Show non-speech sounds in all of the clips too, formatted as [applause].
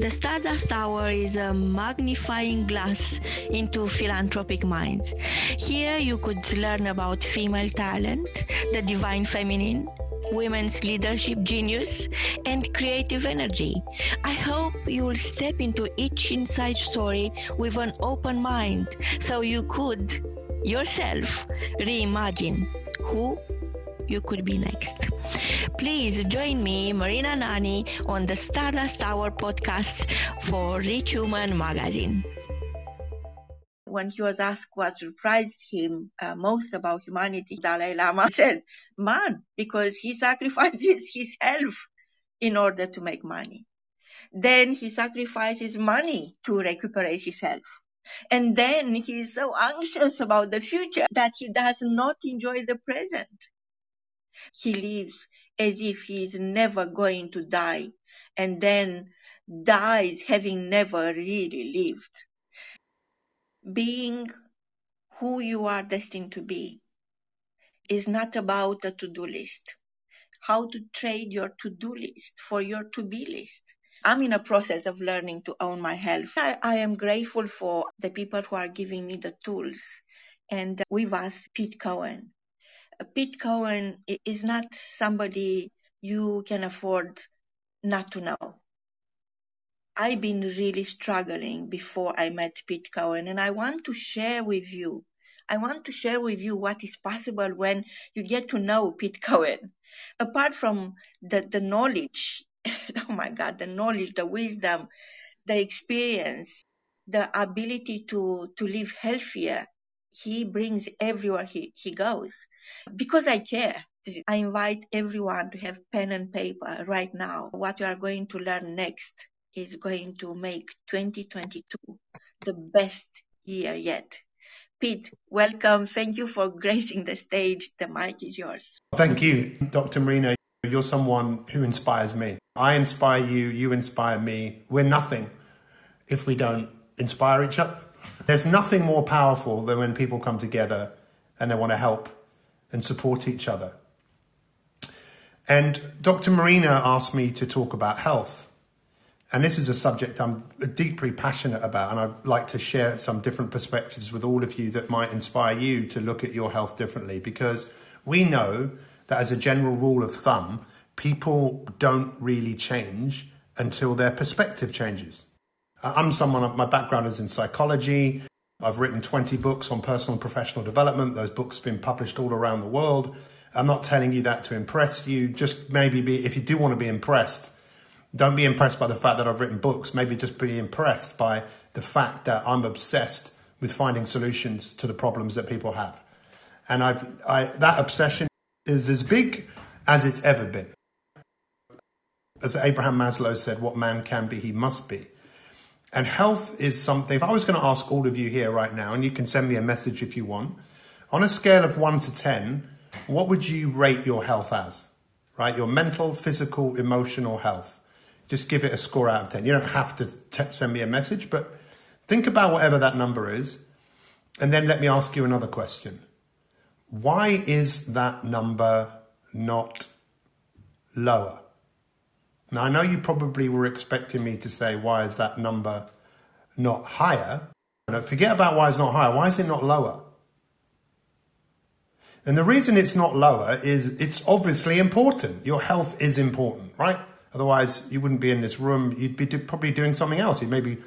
The Stardust Hour is a magnifying glass into philanthropic minds. Here you could learn about female talent, the divine feminine, women's leadership genius, and creative energy. I hope you will step into each inside story with an open mind so you could yourself reimagine who you could be next. Please join me, Marina Nani, on the Stardust Hour podcast for Rich Human magazine. When he was asked what surprised him uh, most about humanity, Dalai Lama [laughs] said, man, because he sacrifices [laughs] his health in order to make money. Then he sacrifices money to recuperate his health. And then he is so anxious about the future that he does not enjoy the present. He lives as if he is never going to die and then dies having never really lived. Being who you are destined to be is not about a to-do list. How to trade your to-do list for your to-be list. I'm in a process of learning to own my health. I, I am grateful for the people who are giving me the tools. And with us, Pete Cohen. Pete is not somebody you can afford not to know. I've been really struggling before I met Pete Cohen, and I want to share with you. I want to share with you what is possible when you get to know Pete Cohen. [laughs] Apart from the, the knowledge, [laughs] oh my God, the knowledge, the wisdom, the experience, the ability to, to live healthier, he brings everywhere he, he goes. Because I care, I invite everyone to have pen and paper right now. What you are going to learn next is going to make 2022 the best year yet. Pete, welcome. Thank you for [laughs] gracing the stage. The mic is yours. Thank you, Dr. Marina. You're someone who inspires me. I inspire you, you inspire me. We're nothing if we don't inspire each other. There's nothing more powerful than when people come together and they want to help and support each other. And Dr. Marina asked me to talk about health. And this is a subject I'm deeply passionate about, and I'd like to share some different perspectives with all of you that might inspire you to look at your health differently. Because we know that, as a general rule of thumb, people don't really change until their perspective changes. Uh, I'm someone, my background is in psychology. I've written 20 books on personal and professional development. Those books have been published all around the world. I'm not telling you that to impress you. Just maybe be, if you do want to be impressed, don't be impressed by the fact that I've written books. Maybe just be impressed by the fact that I'm obsessed with finding solutions to the problems that people have. And I've, I, that obsession is as big as it's ever been. As Abraham Maslow said, what man can be, he must be. And health is something, if I was going to ask all of you here right now, and you can send me a message if you want, on a scale of one to 10, what would you rate your health as? Right? Your mental, physical, emotional health. Just give it a score out of 10. You don't have to t- send me a message, but think about whatever that number is. And then let me ask you another question. Why is that number not lower? Now, I know you probably were expecting me to say, why is that number not higher? And forget about why it's not higher. Why is it not lower? And the reason it's not lower is it's obviously important. Your health is important, right? Otherwise, you wouldn't be in this room. You'd be do, probably doing something else. You'd maybe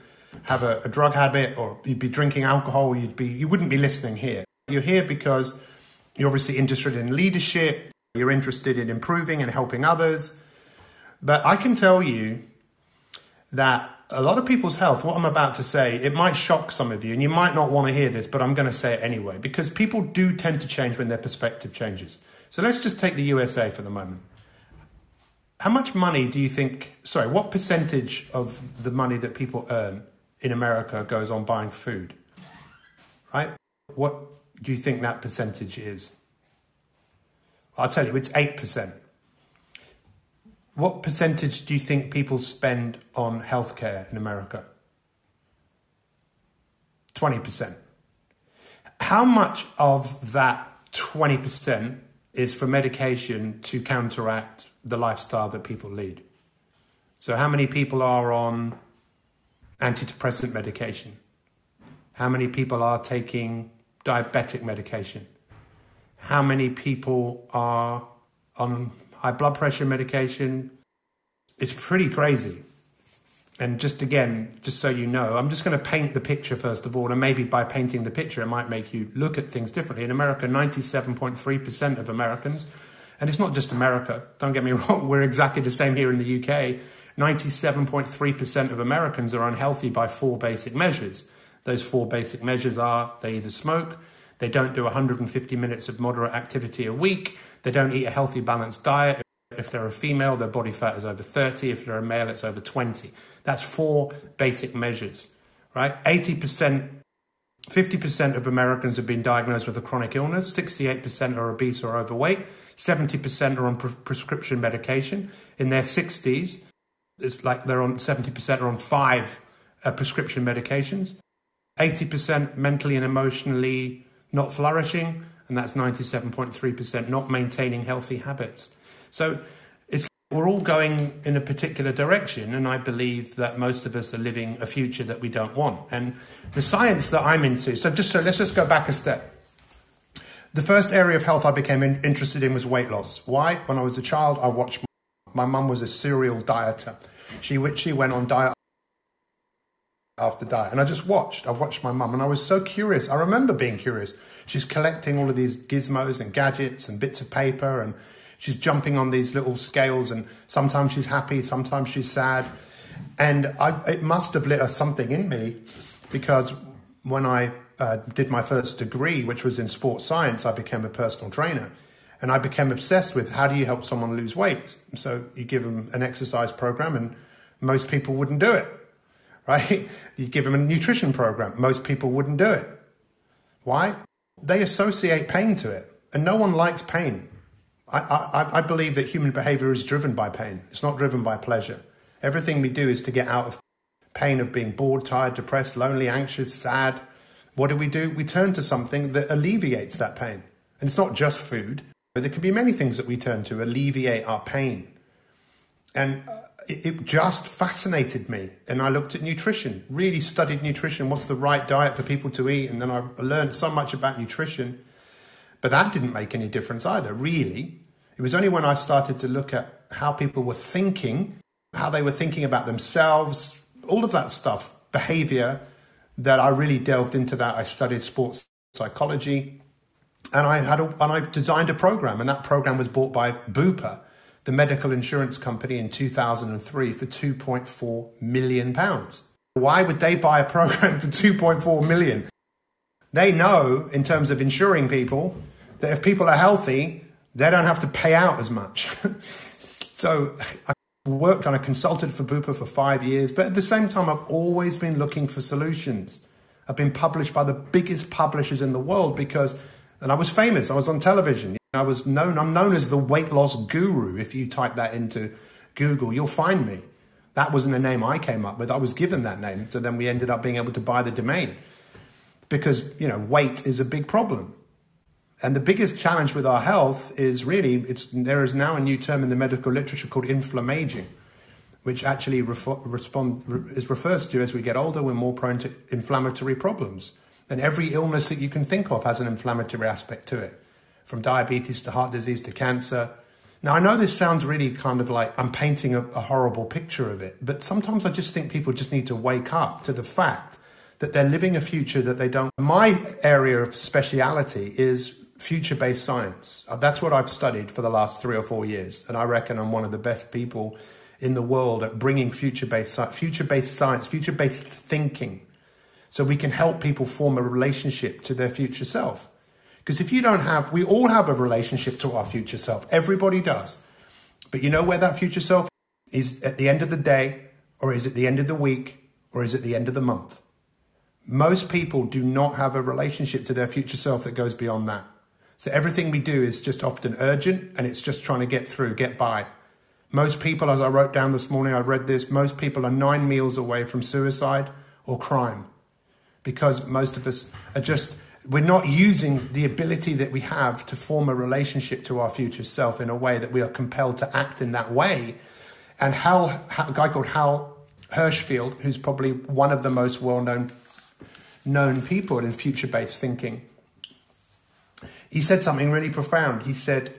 have a, a drug habit or you'd be drinking alcohol. You'd be, you wouldn't be listening here. You're here because you're obviously interested in leadership. You're interested in improving and helping others but I can tell you that a lot of people's health, what I'm about to say, it might shock some of you, and you might not want to hear this, but I'm going to say it anyway, because people do tend to change when their perspective changes. So let's just take the USA for the moment. How much money do you think, sorry, what percentage of the money that people earn in America goes on buying food? Right? What do you think that percentage is? I'll tell you, it's 8%. What percentage do you think people spend on healthcare in America? 20%. How much of that 20% is for medication to counteract the lifestyle that people lead? So, how many people are on antidepressant medication? How many people are taking diabetic medication? How many people are on high blood pressure medication? It's pretty crazy. And just again, just so you know, I'm just going to paint the picture first of all, and maybe by painting the picture, it might make you look at things differently. In America, 97.3% of Americans, and it's not just America, don't get me [laughs] wrong, we're exactly the same here in the UK. 97.3% of Americans are unhealthy by four basic measures. Those four basic measures are they either smoke, they don't do 150 minutes of moderate activity a week, they don't eat a healthy, balanced diet. If they're a female, their body fat is over 30. If they're a male, it's over 20. That's four basic measures, right? 80%, 50% of Americans have been diagnosed with a chronic illness, 68% are obese or overweight, 70% are on pre- prescription medication. In their 60s, it's like they're on 70% are on five uh, prescription medications. 80% mentally and emotionally not flourishing, and that's 97.3% not maintaining healthy habits. So we're all going in a particular direction, and I believe that most of us are living a future that we don't want. And the science that I'm into, so just so let's just go back a step. The first area of health I became in, interested in was weight loss. Why? When I was a child, I watched my mum was a serial dieter. She she went on diet after diet, and I just watched. I watched my mum, and I was so curious. I remember being curious. She's collecting all of these gizmos and gadgets and bits of paper and she's jumping on these little scales, and sometimes she's happy, sometimes she's sad. And I, it must have lit us something in me because when I uh, did my first degree, which was in sports science, I became a personal trainer. And I became obsessed with how do you help someone lose weight? So you give them an exercise program, and most people wouldn't do it, right? You give them a nutrition program, most people wouldn't do it. Why? They associate pain to it, and no one likes pain. I, I, I believe that human behavior is driven by pain. It's not driven by pleasure. Everything we do is to get out of pain of being bored, tired, depressed, lonely, anxious, sad. What do we do? We turn to something that alleviates that pain. And it's not just food, but there can be many things that we turn to alleviate our pain. And uh, it, just fascinated me. And I looked at nutrition, really studied nutrition. What's the right diet for people to eat? And then I learned so much about nutrition. But that didn't make any difference either, really. It was only when I started to look at how people were thinking, how they were thinking about themselves, all of that stuff, behavior, that I really delved into that. I studied sports psychology and I had a, and I designed a program and that program was bought by Bupa, the medical insurance company in 2003 for 2.4 million pounds. Why would they buy a program [laughs] for 2.4 million? They know in terms of insuring people that if people are healthy, they don't have to pay out as much. [laughs] so I worked on a consultant for Bupa for five years, but at the same time, I've always been looking for solutions. I've been published by the biggest publishers in the world because, and I was famous. I was on television. I was known. I'm known as the weight loss guru. If you type that into Google, you'll find me. That wasn't a name I came up with. I was given that name. So then we ended up being able to buy the domain because you know weight is a big problem. And the biggest challenge with our health is really it's there is now a new term in the medical literature called inflammaging, which actually respond, is refers to as we get older we're more prone to inflammatory problems. And every illness that you can think of has an inflammatory aspect to it, from diabetes to heart disease to cancer. Now I know this sounds really kind of like I'm painting a, a horrible picture of it, but sometimes I just think people just need to wake up to the fact that they're living a future that they don't. My area of speciality is future based science. Uh, that's what I've studied for the last three or four years. And I reckon I'm one of the best people in the world at bringing future based future based science, future based thinking, so we can help people form a relationship to their future self. Because if you don't have, we all have a relationship to our future self. Everybody does. But you know where that future self is at the end of the day, or is it the end of the week, or is it the end of the month? Most people do not have a relationship to their future self that goes beyond that. So everything we do is just often urgent and it's just trying to get through, get by. Most people, as I wrote down this morning, I read this, most people are nine meals away from suicide or crime because most of us are just, we're not using the ability that we have to form a relationship to our future self in a way that we are compelled to act in that way. And Hal, a guy called Hal Hershfield, who's probably one of the most well known people in future based thinking. He said something really profound. He said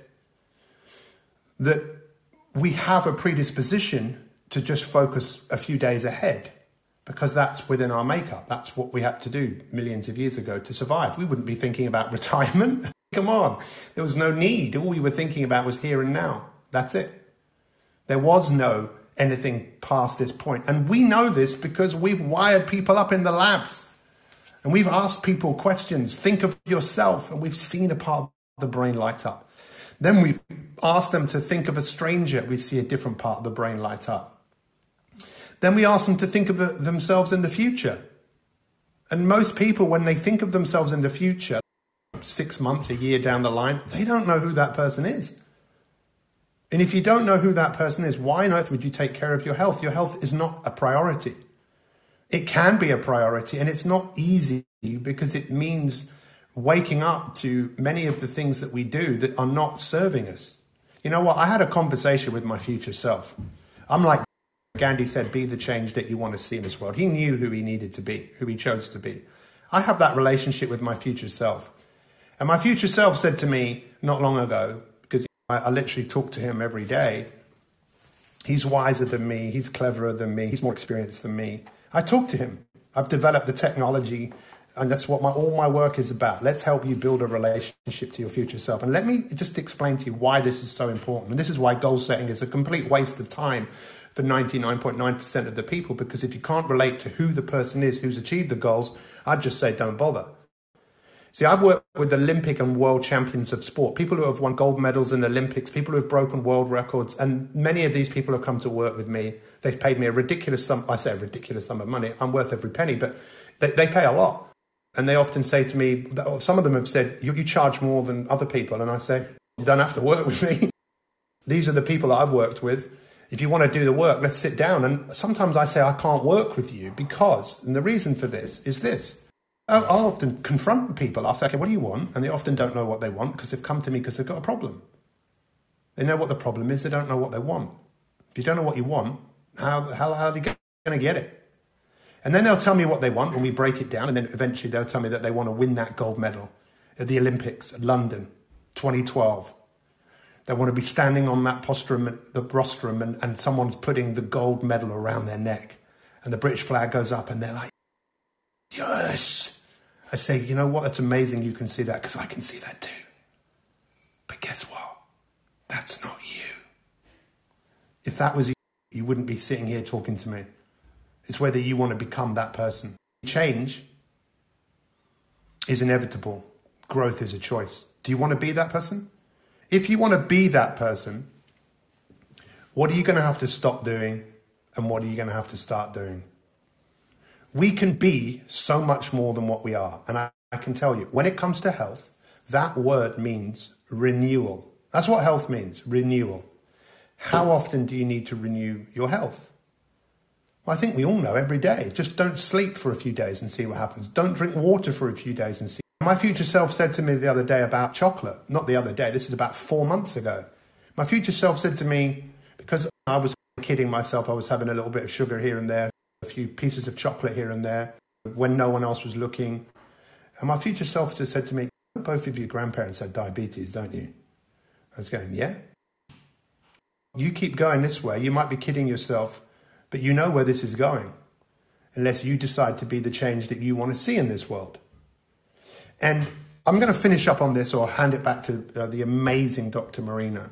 that we have a predisposition to just focus a few days ahead because that's within our makeup. That's what we had to do millions of years ago to survive. We wouldn't be thinking about [laughs] retirement. Come on. There was no need. All we were thinking about was here and now. That's it. There was no anything past this point. And we know this because we've wired people up in the labs. And we've asked people questions. Think of yourself. And we've seen a part of the brain light up. Then we've asked them to think of a stranger. We see a different part of the brain light up. Then we ask them to think of themselves in the future. And most people, when they think of themselves in the future, six months, a year down the line, they don't know who that person is. And if you don't know who that person is, why on earth would you take care of your health? Your health is not a priority. It can be a priority, and it's not easy because it means waking up to many of the things that we do that are not serving us. You know what? I had a conversation with my future self. I'm like Gandhi said, be the change that you want to see in this world. He knew who he needed to be, who he chose to be. I have that relationship with my future self. And my future self said to me not long ago, I, I literally talk to him every day. He's wiser than me. He's cleverer than me. He's more experienced than me. I talk to him. I've developed the technology, and that's what my, all my work is about. Let's help you build a relationship to your future self. And let me just explain to you why this is so important. And this is why goal setting is a complete waste of time for 99.9% of the people, because if you can't relate to who the person is who's achieved the goals, I'd just say don't bother. See, I've worked with Olympic and world champions of sport, people who have won gold medals in the Olympics, people who have broken world records, and many of these people have come to work with me. They've paid me a ridiculous sum. I say a ridiculous sum of money. I'm worth every penny, but they, they pay a lot. And they often say to me, some of them have said, you, you charge more than other people. And I say, you don't have to work with me. [laughs] These are the people that I've worked with. If you want to do the work, let's sit down. And sometimes I say, I can't work with you because, and the reason for this is this oh, I'll often confront people. I'll say, okay, what do you want? And they often don't know what they want because they've come to me because they've got a problem. They know what the problem is, they don't know what they want. If you don't know what you want, how, how, how are they going to get it? And then they'll tell me what they want when we break it down, and then eventually they'll tell me that they want to win that gold medal at the Olympics, London, 2012. They want to be standing on that postrum, the rostrum, and, and someone's putting the gold medal around their neck, and the British flag goes up, and they're like, yes. I say, you know what? That's amazing you can see that because I can see that too. But guess what? That's not you. If that was you, you wouldn't be sitting here talking to me. It's whether you want to become that person. Change is inevitable, growth is a choice. Do you want to be that person? If you want to be that person, what are you going to have to stop doing and what are you going to have to start doing? we can be so much more than what we are. And I, I, can tell you, when it comes to health, that word means renewal. That's what health means renewal. How often do you need to renew your health? Well, I think we all know every day. Just don't sleep for a few days and see what happens. Don't drink water for a few days and see. My future self said to me the other day about chocolate. Not the other day, this is about four months ago. My future self said to me, because I was kidding myself, I was having a little bit of sugar here and there a few pieces of chocolate here and there when no one else was looking. And my future self just said to me, Both of your grandparents had diabetes, don't you? I was going, Yeah. You keep going this way, you might be kidding yourself, but you know where this is going unless you decide to be the change that you want to see in this world. And I'm going to finish up on this or hand it back to uh, the amazing Dr. Marina.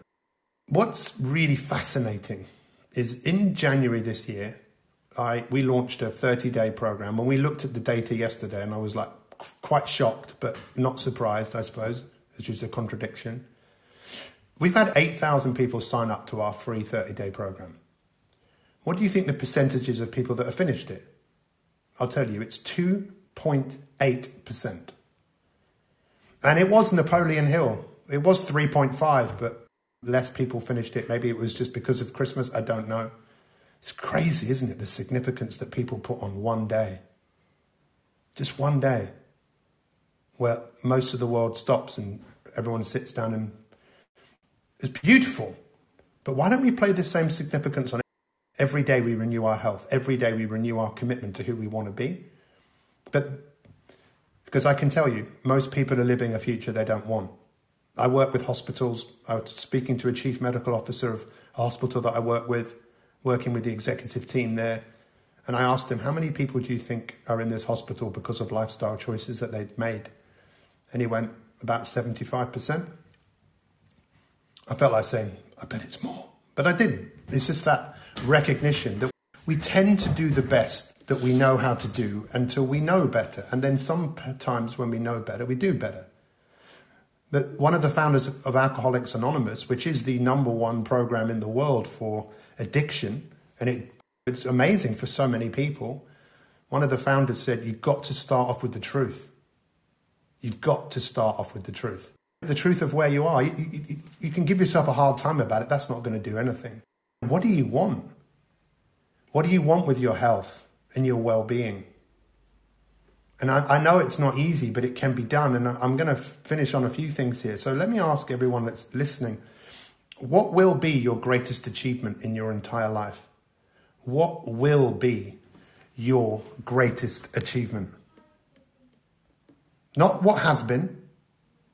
What's really fascinating is in January this year, I we launched a 30 day program and we looked at the data yesterday and I was like quite shocked but not surprised I suppose which is a contradiction. We've had 8,000 people sign up to our free 30 day program. What do you think the percentages of people that have finished it? I'll tell you, it's 2.8%. And it was Napoleon Hill. It was 3.5, but less people finished it. Maybe it was just because of Christmas. I don't know. It's crazy, isn't it? The significance that people put on one day. Just one day where most of the world stops and everyone sits down and it's beautiful. But why don't we play the same significance on Every day we renew our health. Every day we renew our commitment to who we want to be. But because I can tell you, most people are living a future they don't want. I work with hospitals. I was speaking to a chief medical officer of a hospital that I work with, working with the executive team there. And I asked him, How many people do you think are in this hospital because of lifestyle choices that they've made? And he went, About 75%. I felt like saying, I bet it's more. But I didn't. It's just that recognition that we tend to do the best that we know how to do until we know better. And then sometimes when we know better, we do better. But one of the founders of Alcoholics Anonymous, which is the number one program in the world for addiction, and it, it's amazing for so many people, one of the founders said, You've got to start off with the truth. You've got to start off with the truth. The truth of where you are. You, you, you can give yourself a hard time about it. That's not going to do anything. What do you want? What do you want with your health and your well being? And I, I, know it's not easy, but it can be done. And I'm going to finish on a few things here. So let me ask everyone that's listening what will be your greatest achievement in your entire life? What will be your greatest achievement? Not what has been,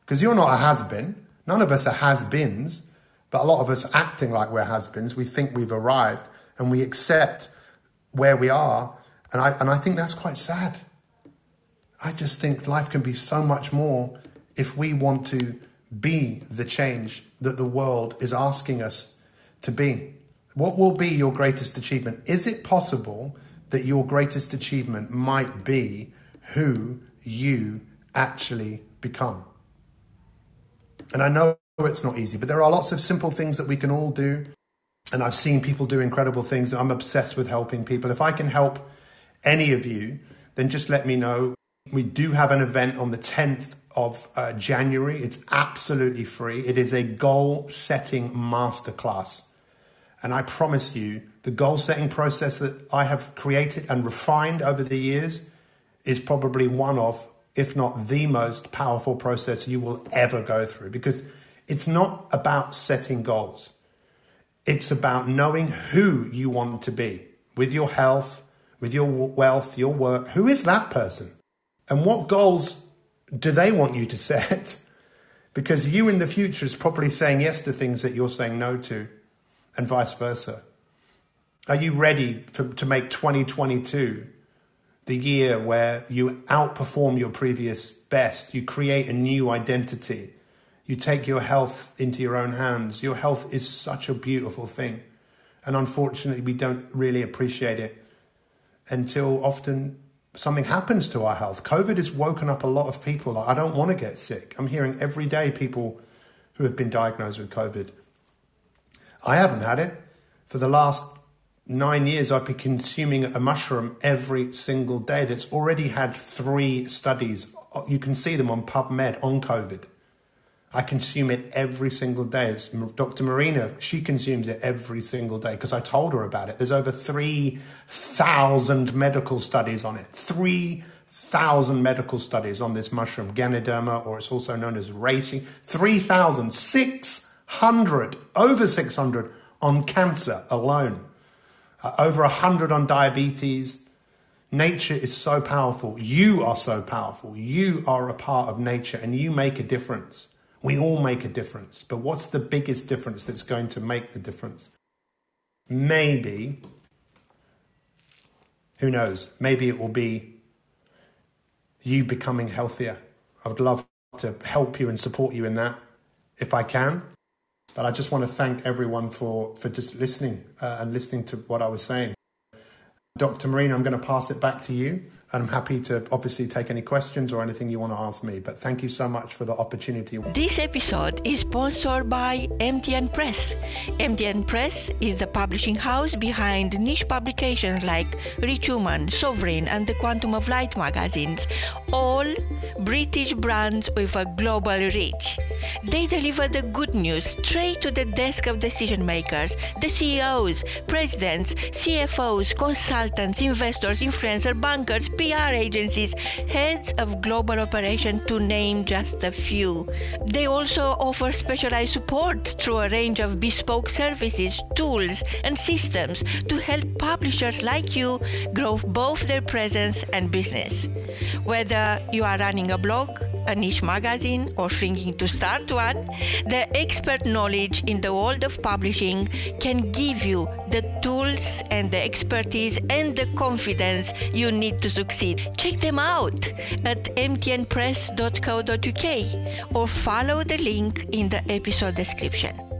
because you're not a has been. None of us are has beens, but a lot of us acting like we're has beens. We think we've arrived and we accept where we are. And I, and I think that's quite sad. I just think life can be so much more if we want to be the change that the world is asking us to be. What will be your greatest achievement? Is it possible that your greatest achievement might be who you actually become? And I know it's not easy, but there are lots of simple things that we can all do. And I've seen people do incredible things. I'm obsessed with helping people. If I can help any of you, then just let me know. We do have an event on the 10th of uh, January. It's absolutely free. It is a goal setting masterclass. And I promise you, the goal setting process that I have created and refined over the years is probably one of, if not the most powerful process you will ever go through because it's not about setting goals. It's about knowing who you want to be with your health, with your wealth, your work. Who is that person? And what goals do they want you to [laughs] set? because you in the future is probably saying yes to things that you're saying no to, and vice versa. Are you ready to, to make 2022 the year where you outperform your previous best? You create a new identity. You take your health into your own hands. Your health is such a beautiful thing. And unfortunately, we don't really appreciate it until often something happens to our health. COVID has woken up a lot of people. Like, I don't want to get sick. I'm hearing every day people who have been diagnosed with COVID. I haven't had it. For the last nine years, I've been consuming a mushroom every single day that's already had three studies. You can see them on PubMed on COVID. I consume it every single day. It's Dr. Marina, she consumes it every single day because I told her about it. There's over 3,000 medical studies on it. 3,000 medical studies on this mushroom, Ganoderma, or it's also known as reishi. 3,600, over 600 on cancer alone. Uh, over 100 on diabetes. Nature is so powerful. You are so powerful. You are a part of nature and you make a difference. We all make a difference, but what's the biggest difference that's going to make the difference? Maybe, who knows, maybe it will be you becoming healthier. I would love to help you and support you in that if I can. But I just want to thank everyone for, for just listening uh, and listening to what I was saying. Dr. Marina, I'm going to pass it back to you. And I'm happy to obviously take any questions or anything you want to ask me. But thank you so much for the opportunity. This episode is sponsored by MTN Press. MTN Press is the publishing house behind niche publications like Rich Human, Sovereign, and the Quantum of Light magazines, all British brands with a global reach. They deliver the good news straight to the desk of decision makers, the CEOs, presidents, CFOs, consultants, investors, influencers, bankers, PR agencies, heads of global operation, to name just a few. They also offer specialized support through a range of bespoke services, tools, and systems to help publishers like you grow both their presence and business. Whether you are running a blog, a niche magazine, or thinking to start one, their expert knowledge in the world of publishing can give you the tools and the expertise and the confidence you need to succeed. Check them out at mtnpress.co.uk or follow the link in the episode description.